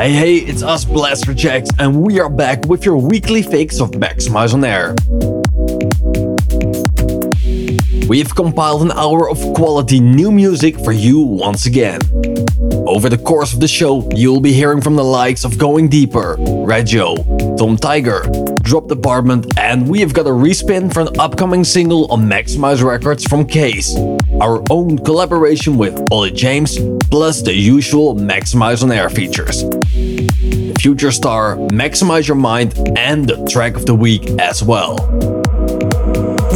Hey, hey, it's us Blasterjaxx, and we are back with your weekly fix of Maxximize on Air. We've compiled an hour of quality new music for you once again. Over the course of the show, you'll be hearing from the likes of Going Deeper, Reggio, Tom Tiger, Drop Department, and we have got a respin for an upcoming single on Maxximize Records from KAAZE, our own collaboration with Olly James, plus the usual Maxximize on Air features. Future Star, Maximize Your Mind, and the track of the week as well.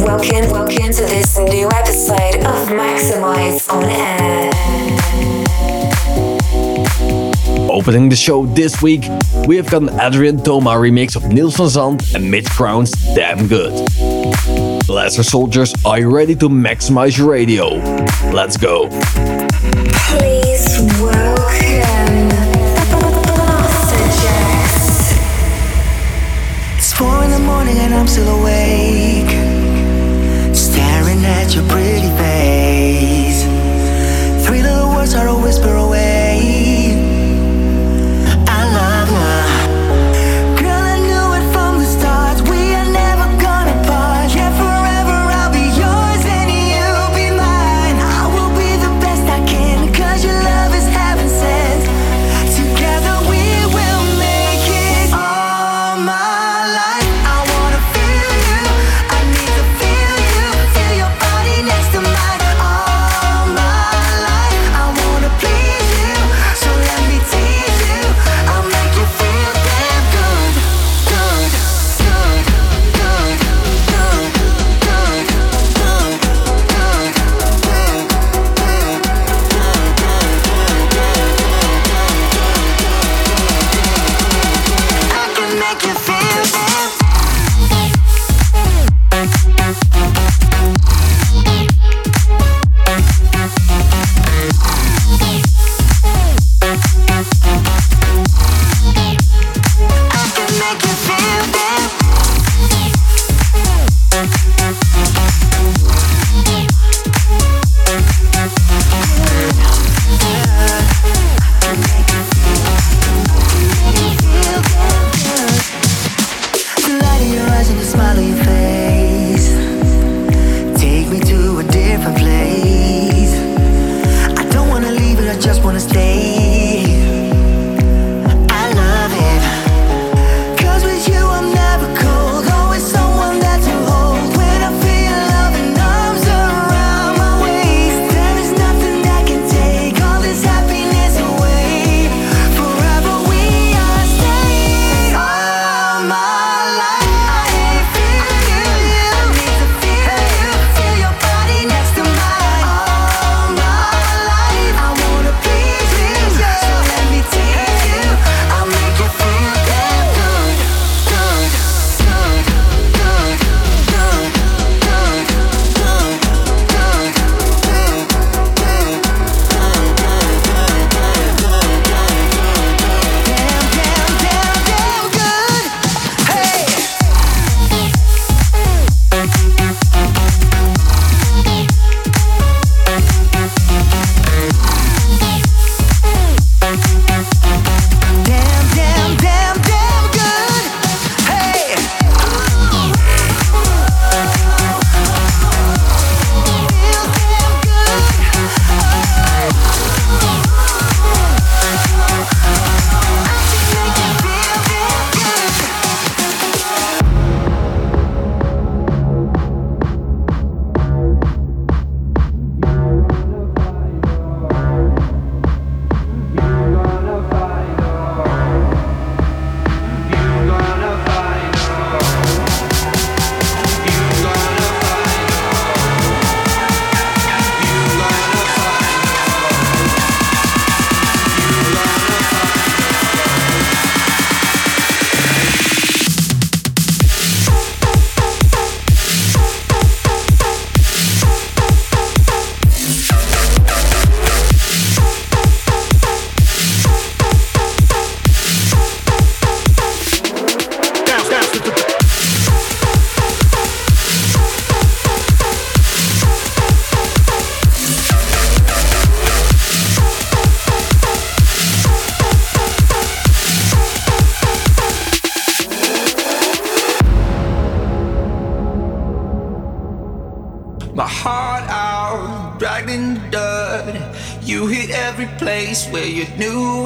Welcome, welcome to this new episode of Maxximize on Air. Opening the show this week, we have got an Adrian Toma remix of Niels van Zand and Mitch Crown's Damn Good. Blaster Soldiers, are you ready to maximize your radio? Let's go. Please welcome Blasterjaxx. It's four in the morning and I'm still awake.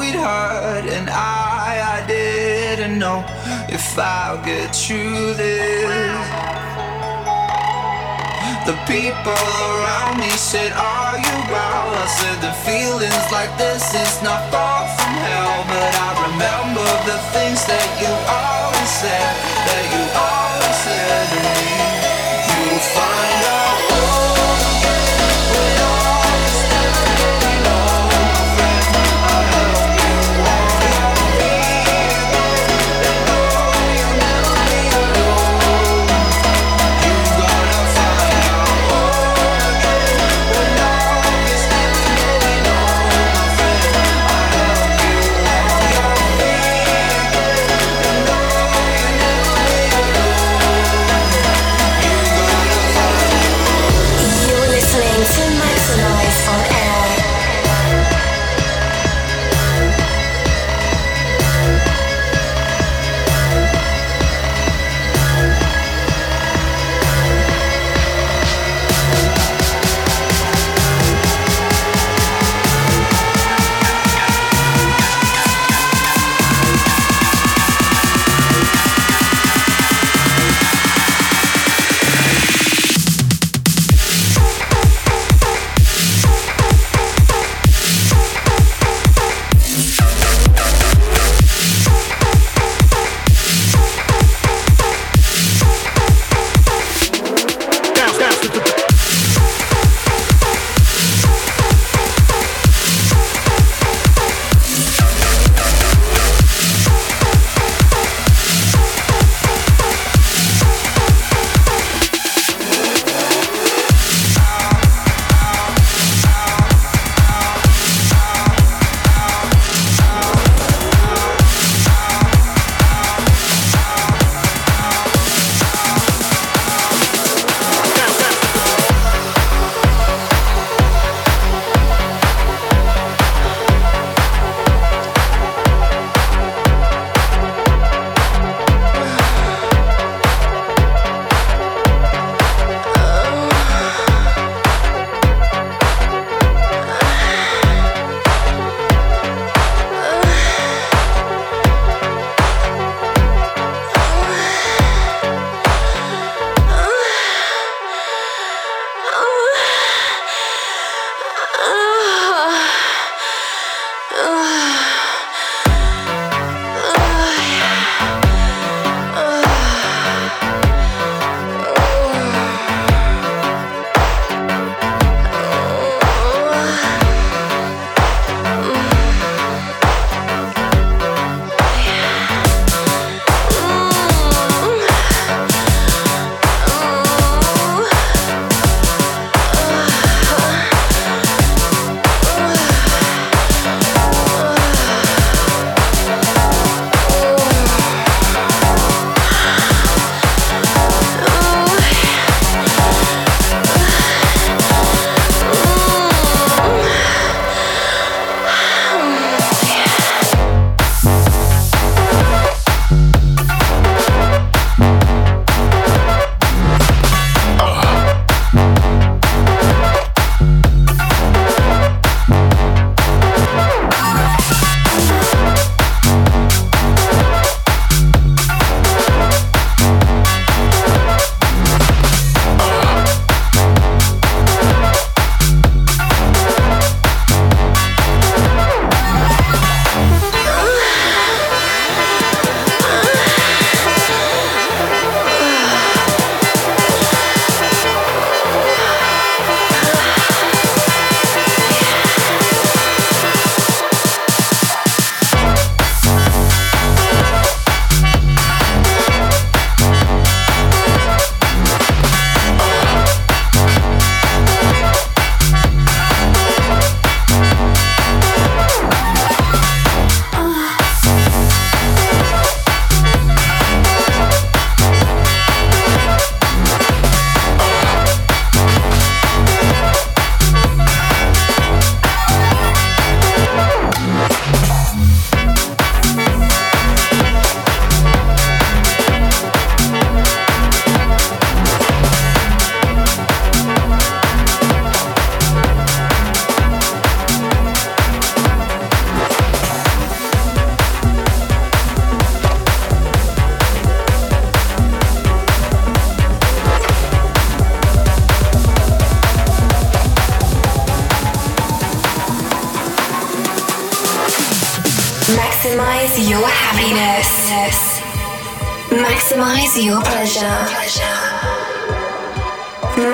It hurt, and I, I didn't know if I'll get through this. The people around me said, Are you well? I said, The feelings like this is not far from hell. But I remember the things that you always said, that you always said to me. You'll find out.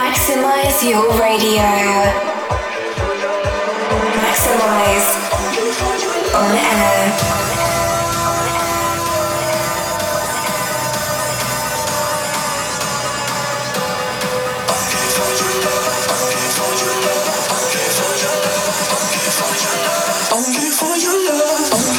Maximize your radio. Maxximize on air. for your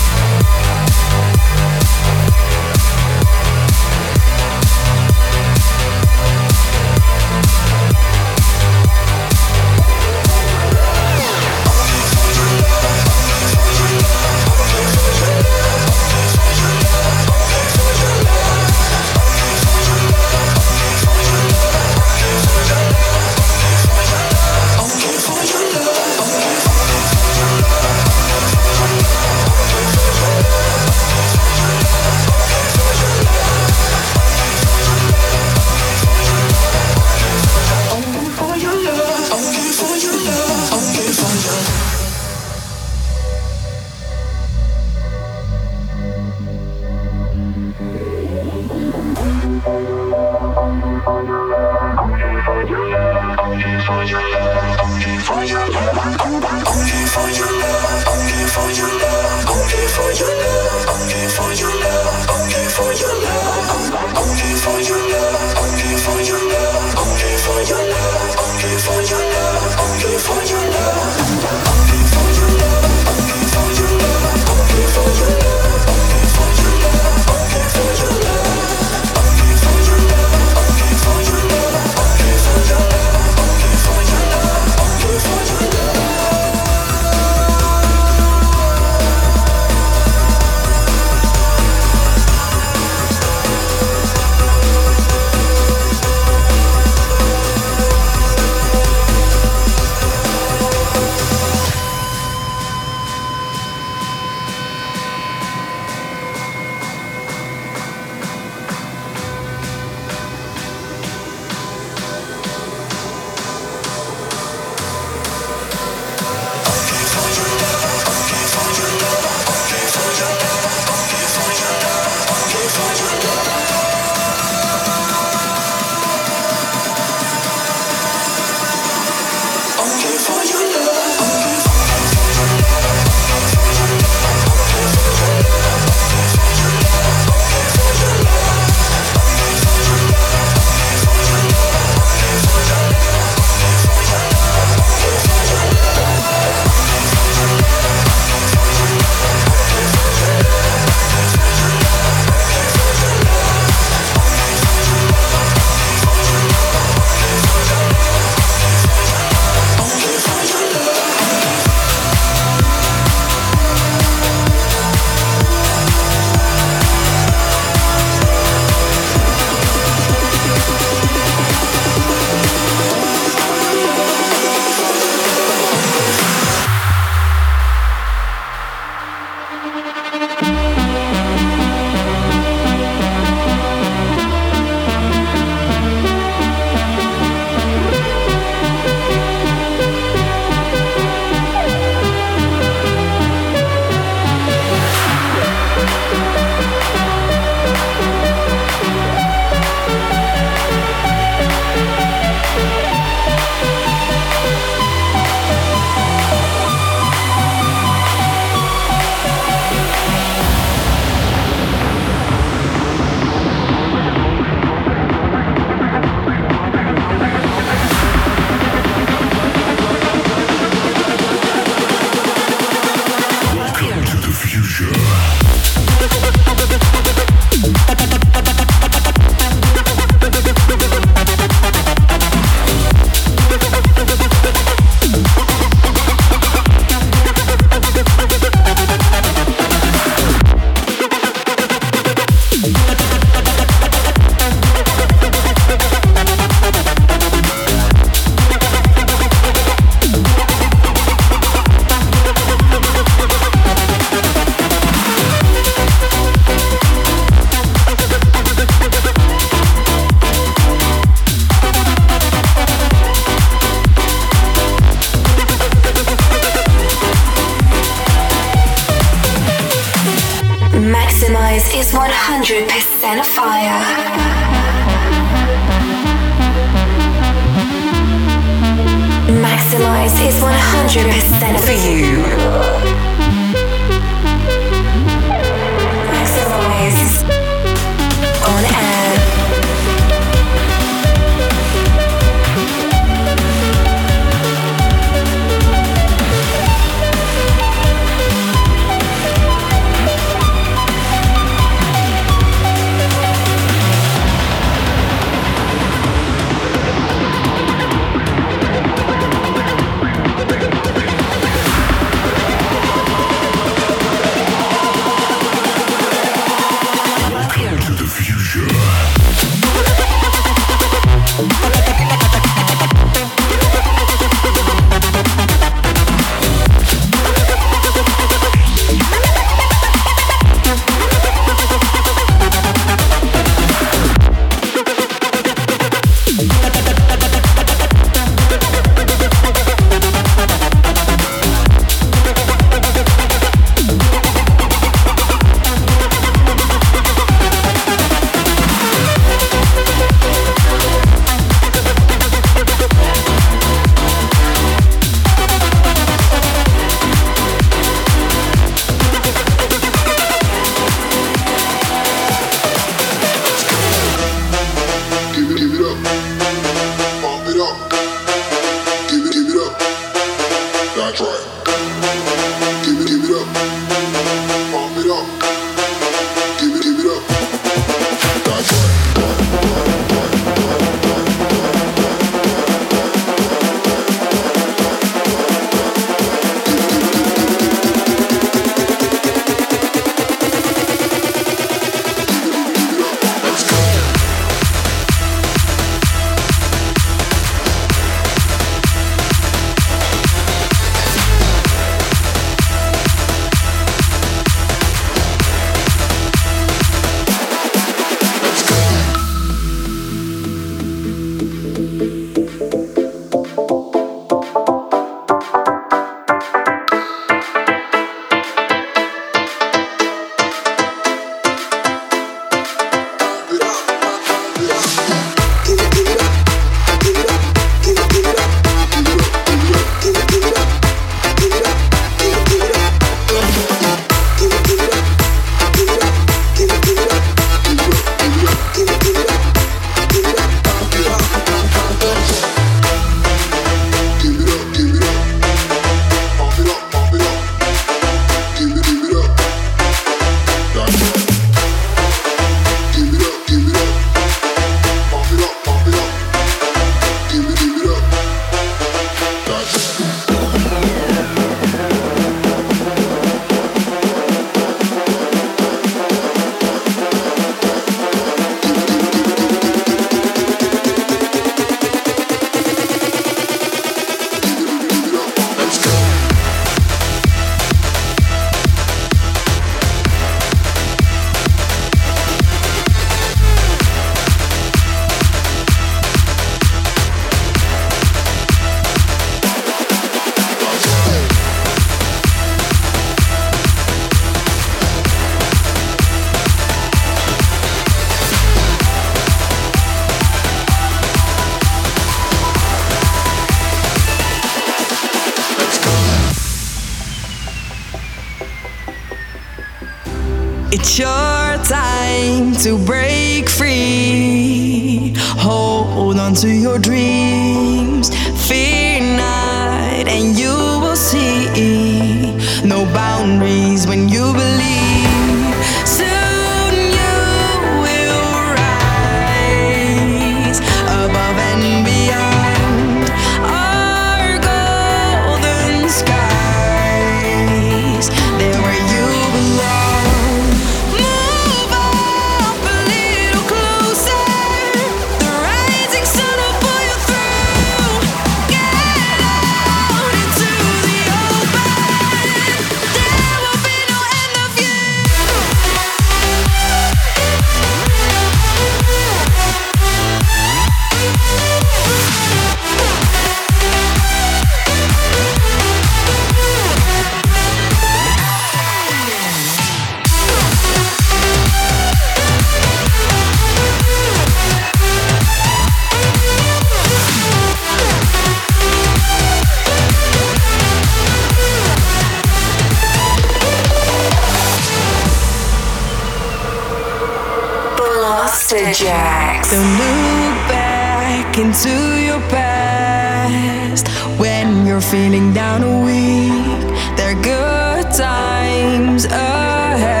Don't look back into your past when you're feeling down or weak. There are good times ahead.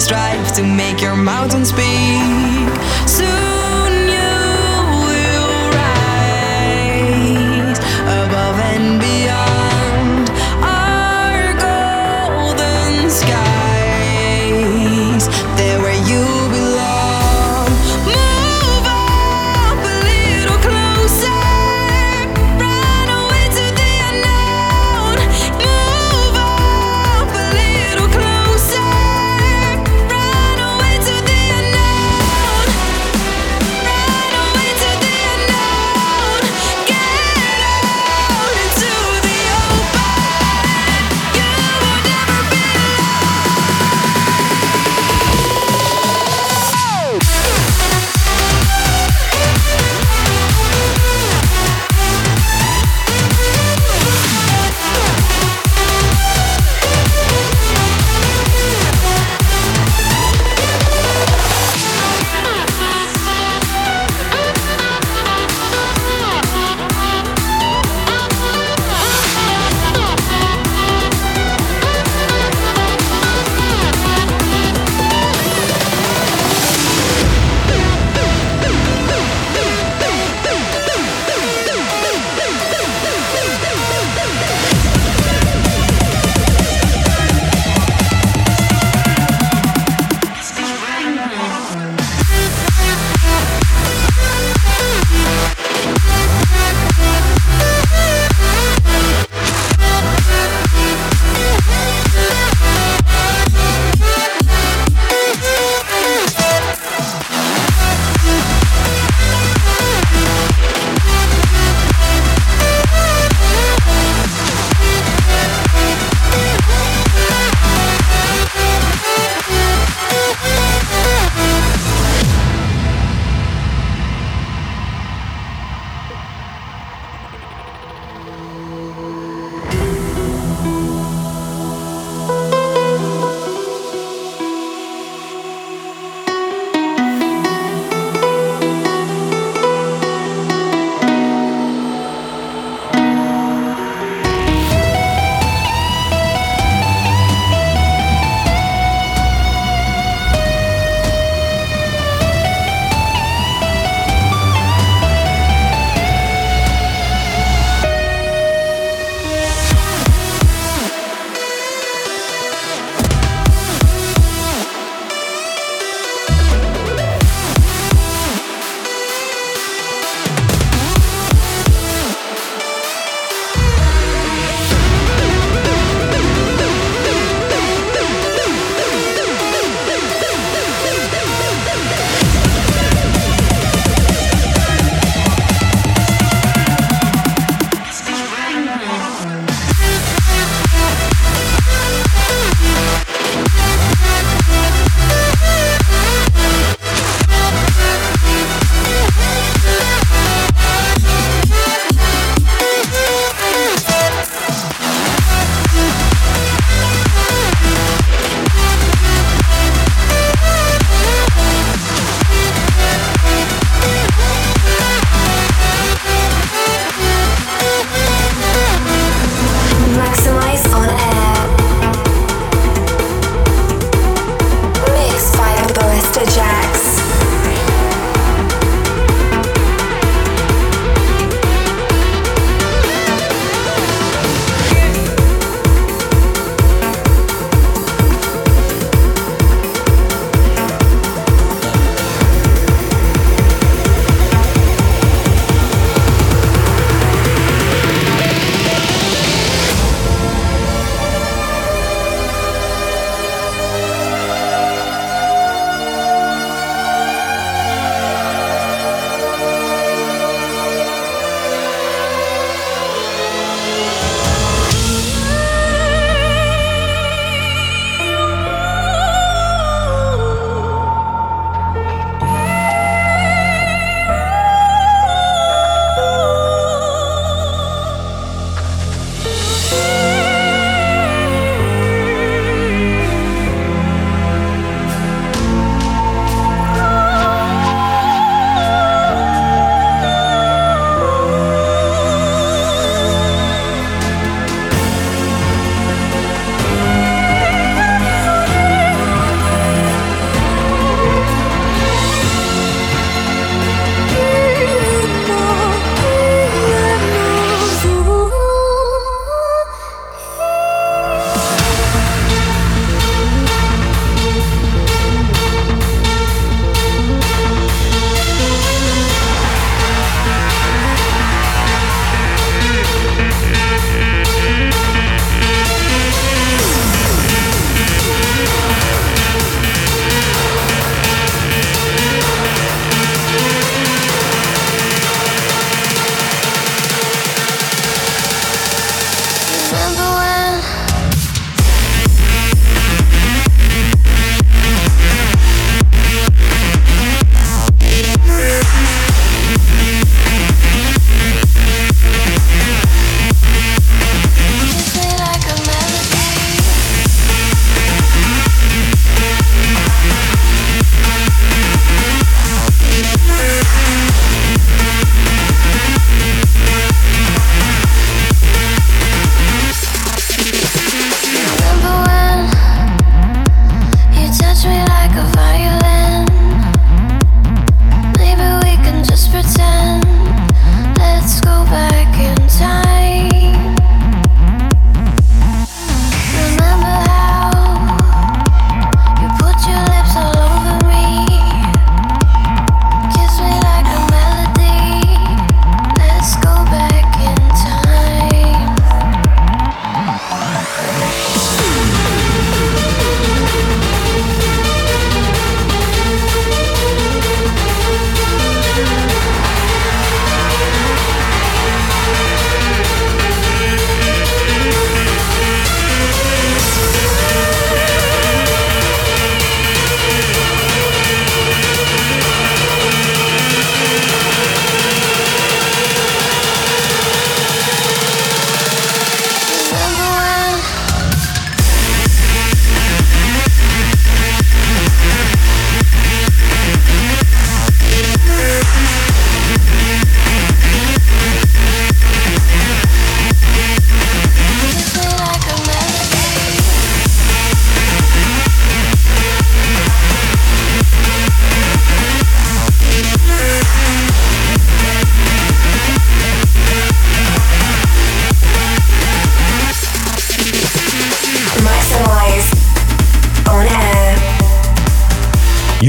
Strive to make your mountains speak.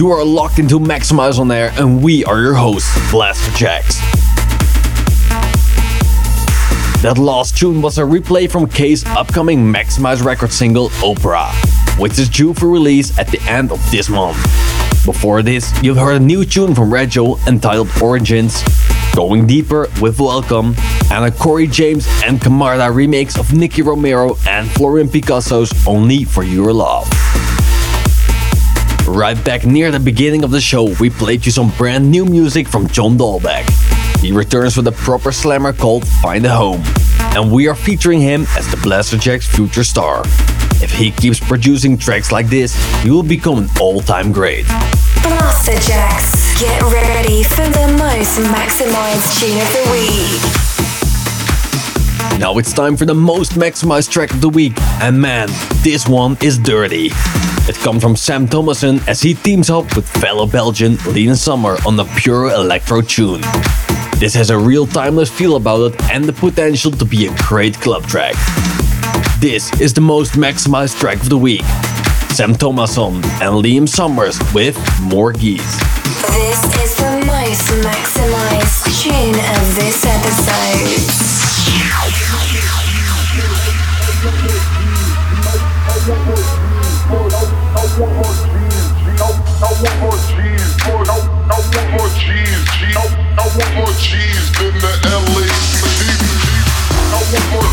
You are locked into Maxximize on Air, and we are your hosts, Blasterjaxx. That last tune was a replay from KAAZE's upcoming Maxximize record single, Opera, which is due for release at the end of this month. Before this, you've heard a new tune from Reggio entitled Origins, Going Deeper with Welcome, and a Corey James and Camarda remix of Nicky Romero and Florian Picasso's Only for Your Love. Right back near the beginning of the show, we played you some brand new music from John Dahlback. He returns with a proper slammer called Find a Home, and we are featuring him as the Blasterjaxx future star. If he keeps producing tracks like this, he will become an all-time great. Blasterjaxx, get ready for the most maximized tune of the week. Now it's time for the most maximized track of the week, and man, this one is dirty. It comes from Sam Thomason as he teams up with fellow Belgian Lean Summer on the pure electro tune. This has a real timeless feel about it and the potential to be a great club track. This is the most maximized track of the week. Sam Thomason and Liam Summers with More Geese. This is the most maximized tune of this episode. Want more cheese than the LA I want more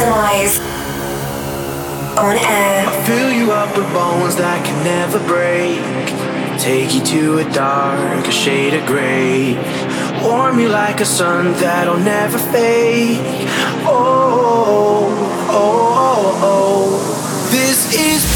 Maxximize on air. I fill you up with bones that can never break. Take you to a dark, a shade of gray. Warm you like a sun that'll never fade. Oh, oh, oh, oh. oh. This is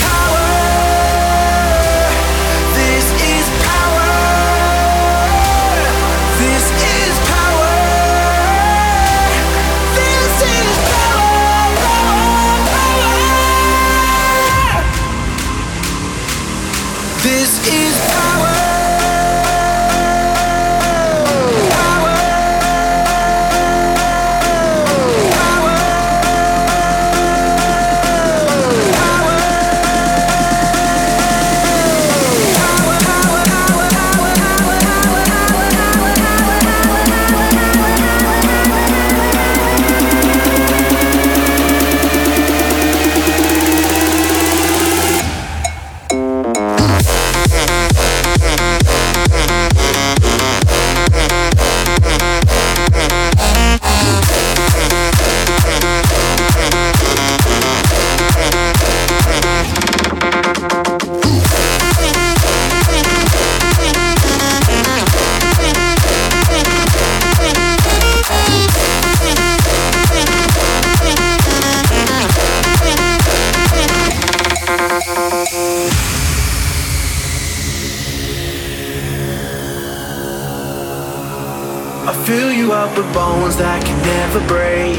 fill you up with bones that can never break.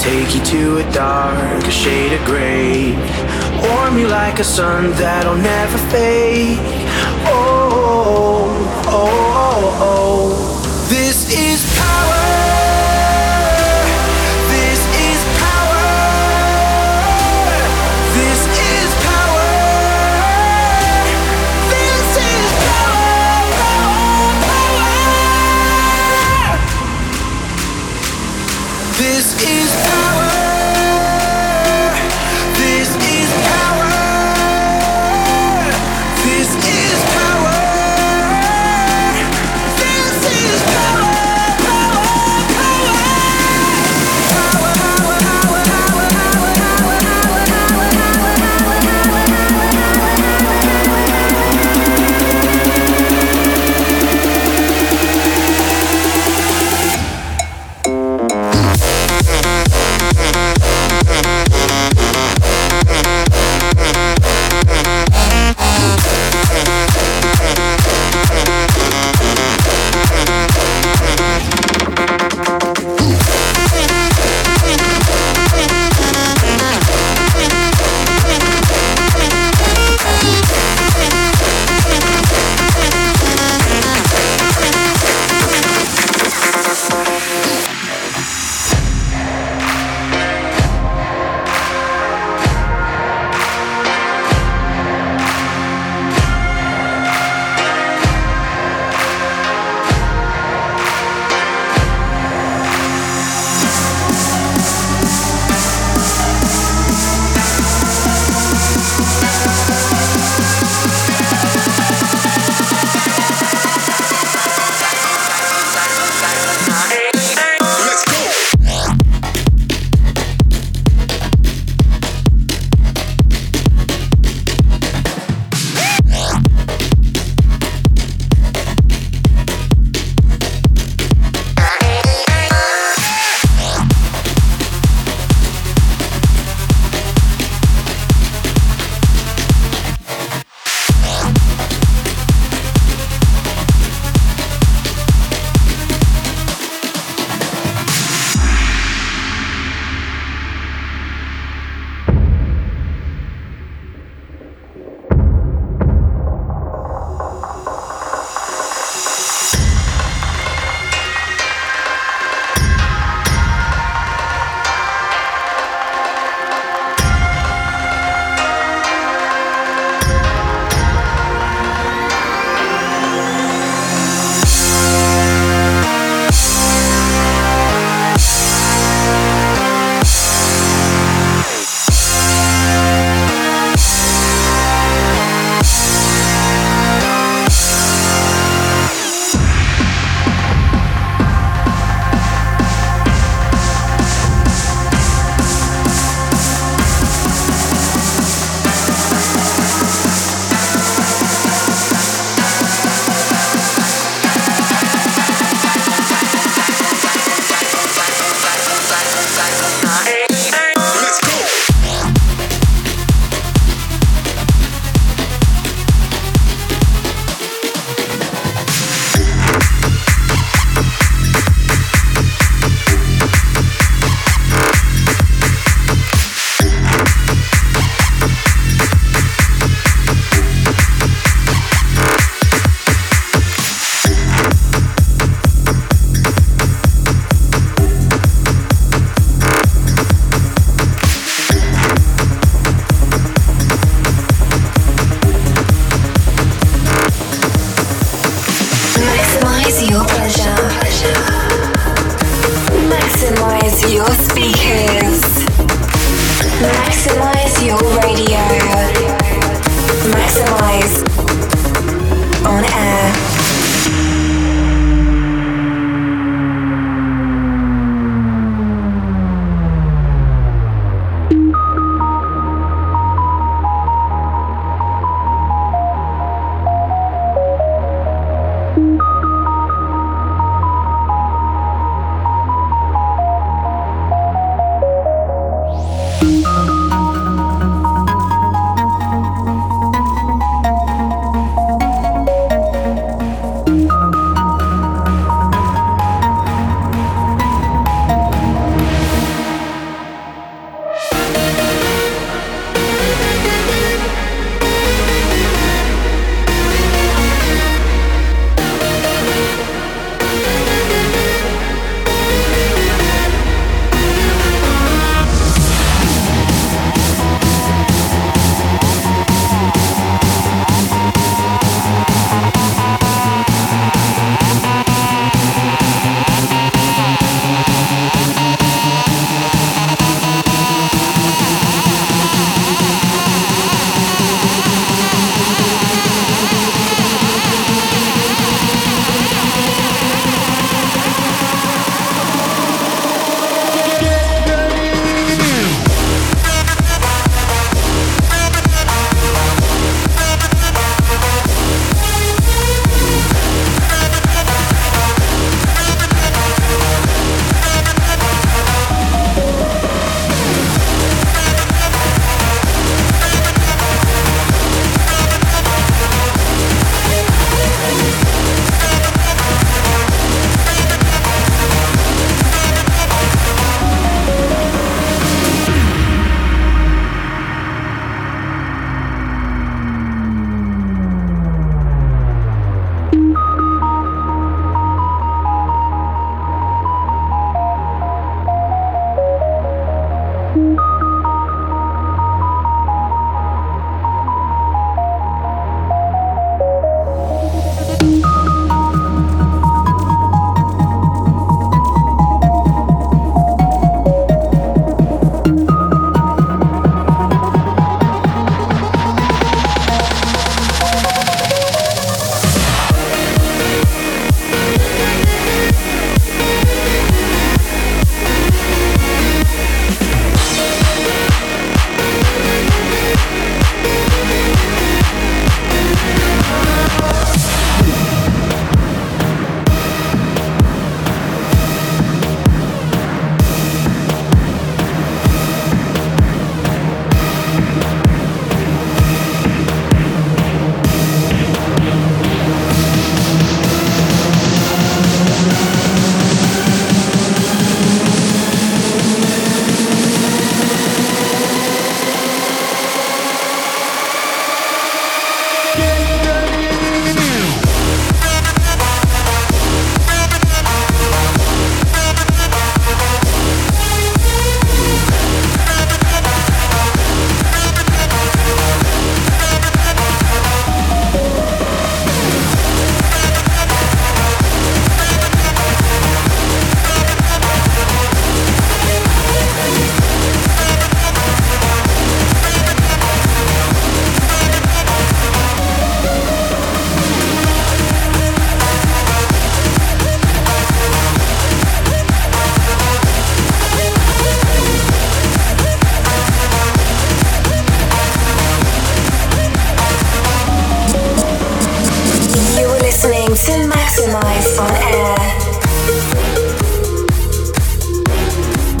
Take you to a dark, a shade of gray. Warm you like a sun that'll never fade. Oh, oh, oh, oh. oh. This is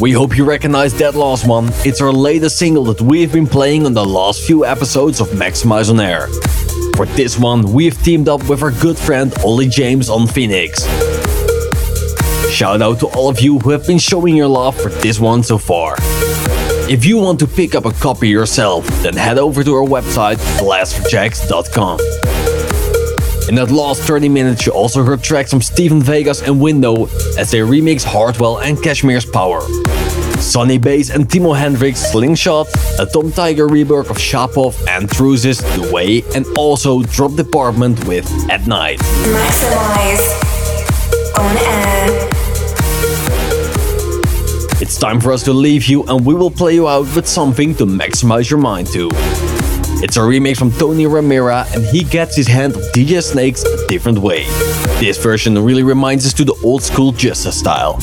We hope you recognize that last one. It's our latest single that we've been playing on the last few episodes of Maxximize on Air. For this one, we've teamed up with our good friend Olly James on Phoenix. Shout out to all of you who have been showing your love for this one so far. If you want to pick up a copy yourself, then head over to our website, blasterjaxx.com. In that last 30 minutes, you also heard tracks from Steven Vegas and Window as they remix Hardwell and KSHMR's Power. Sonny Bass and Timo Hendrix Slingshot, a Tom Tiger rework of Shapov and True's The Way, and also Drop Department with At Night. Maxximize on Air. It's time for us to leave you, and we will play you out with something to maximize your mind to. It's a remix from Tony Romera, and he gets his hand of DJ Snake's a different way. This version really reminds us to the old school Justice style.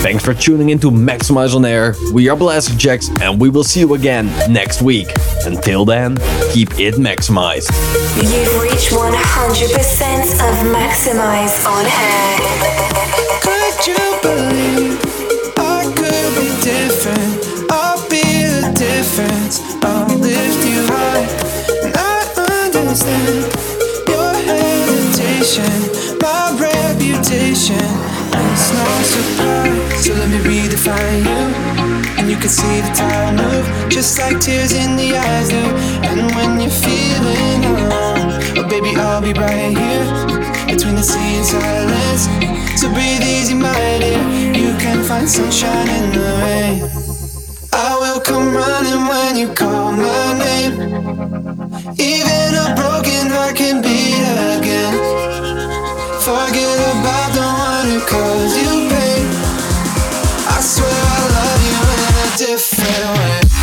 Thanks for tuning in to Maxximize on Air. We are Blasterjaxx and we will see you again next week. Until then, keep it maximized. You've reached 100% of Maxximize on Air. See the tide move, just like tears in the eyes do. And when you're feeling alone, oh baby, I'll be right here between the sea and silence. So breathe easy, my dear. You can find sunshine in the rain. I will come running when you call my name. Even a broken heart can beat again. Forget about the one who caused you pain. I swear I love you different way.